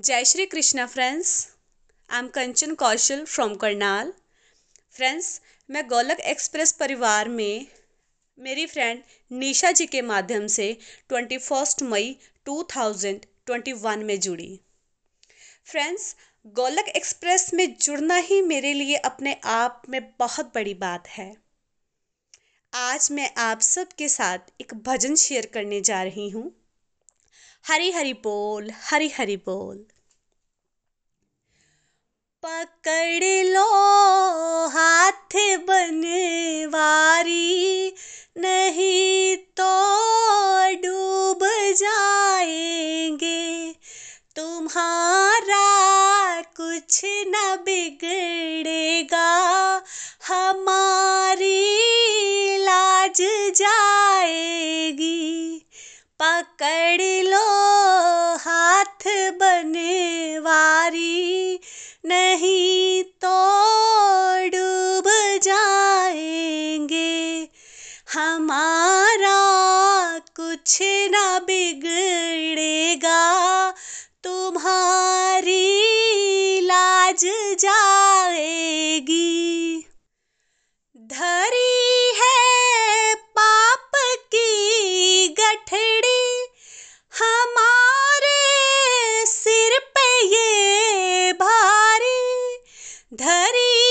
जय Shri Krishna friends. I am Kanchan Kaushal from Karnal. Friends मैं Golok express परिवार में मेरी फ्रेंड निशा जी के माध्यम से twenty first May two thousand twenty one में जुड़ी। फ्रेंड्स गोलक एक्सप्रेस में जुड़ना ही मेरे लिए अपने आप में बहुत बड़ी बात है। आज मैं आप सबके साथ एक भजन शेयर करने जा रही हूँ। हरी हरी बोल हरी हरी बोल। पकड़ लो हाथ बनवारी, नहीं तो डूब जाएँगे। तुम्हारा कुछ न बिगड़ेगा, हमारी लाज जाएगी पकड़ लो हाथ बनवारी, नहीं तो डूब जाएँगे। हमारा कुछ ना बिगड़ेगा, तुम्हारी लाज जाएगी हरे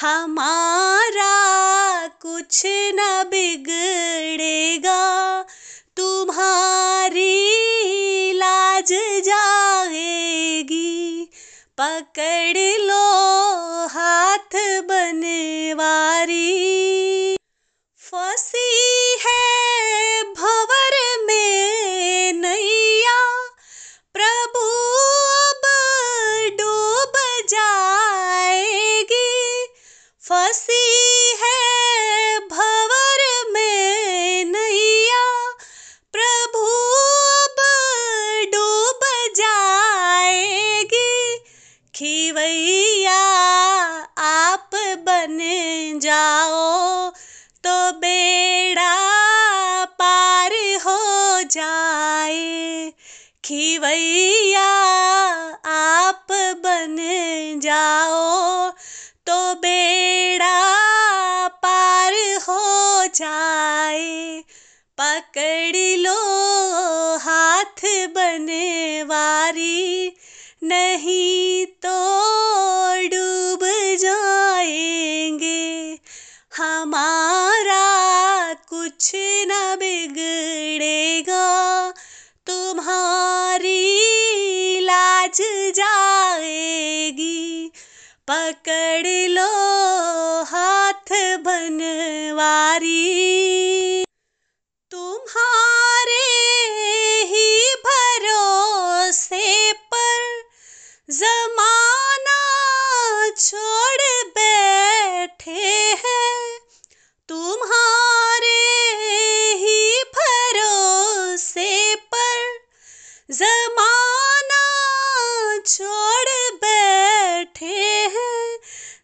हमारा कुछ न बिगड़ेगा। खिवैया आप बन जाओ तो बेड़ा पार हो जाए। पकड़ लो हाथ बने वारी नहीं तो पकड़ लो हाथ बनवारी। तुम्हारे ही भरोसे पर जमाना छोड़ बैठे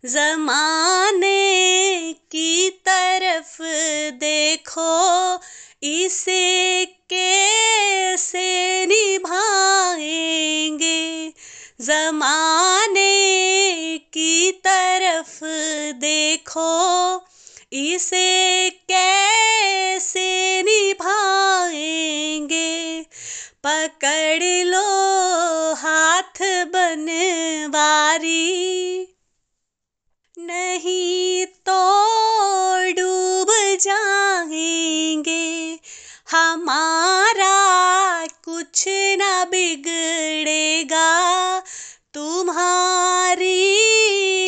जमाने की तरफ़ देखो, इसे कैसे निभाएँगे? जमाने की तरफ़ देखो, इसे कैसे निभाएँगे? पकड़ लो हाथ बनवारी हमारा कुछ न बिगड़ेगा, तुम्हारी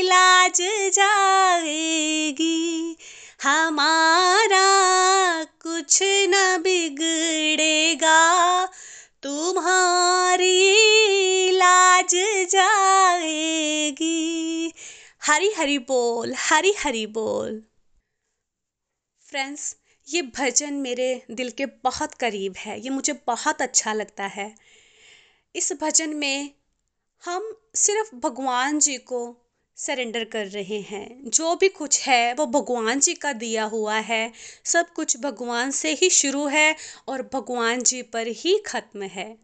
लाज जाएगी। हमारा कुछ न बिगड़ेगा, तुम्हारी लाज जाएगी। हरी हरी बोल, हरी हरी बोल। फ्रेंड्स ये भजन मेरे दिल के बहुत करीब है, ये मुझे बहुत अच्छा लगता है। इस भजन में हम सिर्फ़ भगवान जी को सरेंडर कर रहे हैं। जो भी कुछ है, वो भगवान जी का दिया हुआ है। सब कुछ भगवान से ही शुरू है और भगवान जी पर ही खत्म है।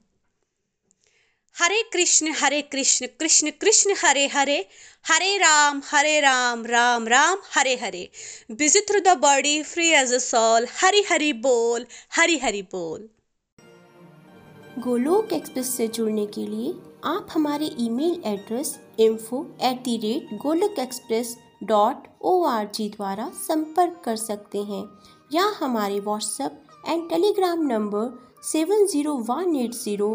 Hare Krishna Hare Krishna Krishna Krishna, Hare Hare Hare Ram Hare Ram Ram Ram, Hare Hare. Busy through the body free as a soul Hari Hari बोल, हरी हरी बोल। गोलोक एक्सप्रेस से जुड़ने के लिए आप हमारे email address info at the rate Golok express dot O R G द्वारा संपर्क कर सकते हैं या हमारे WhatsApp and Telegram number seven zero one eight zero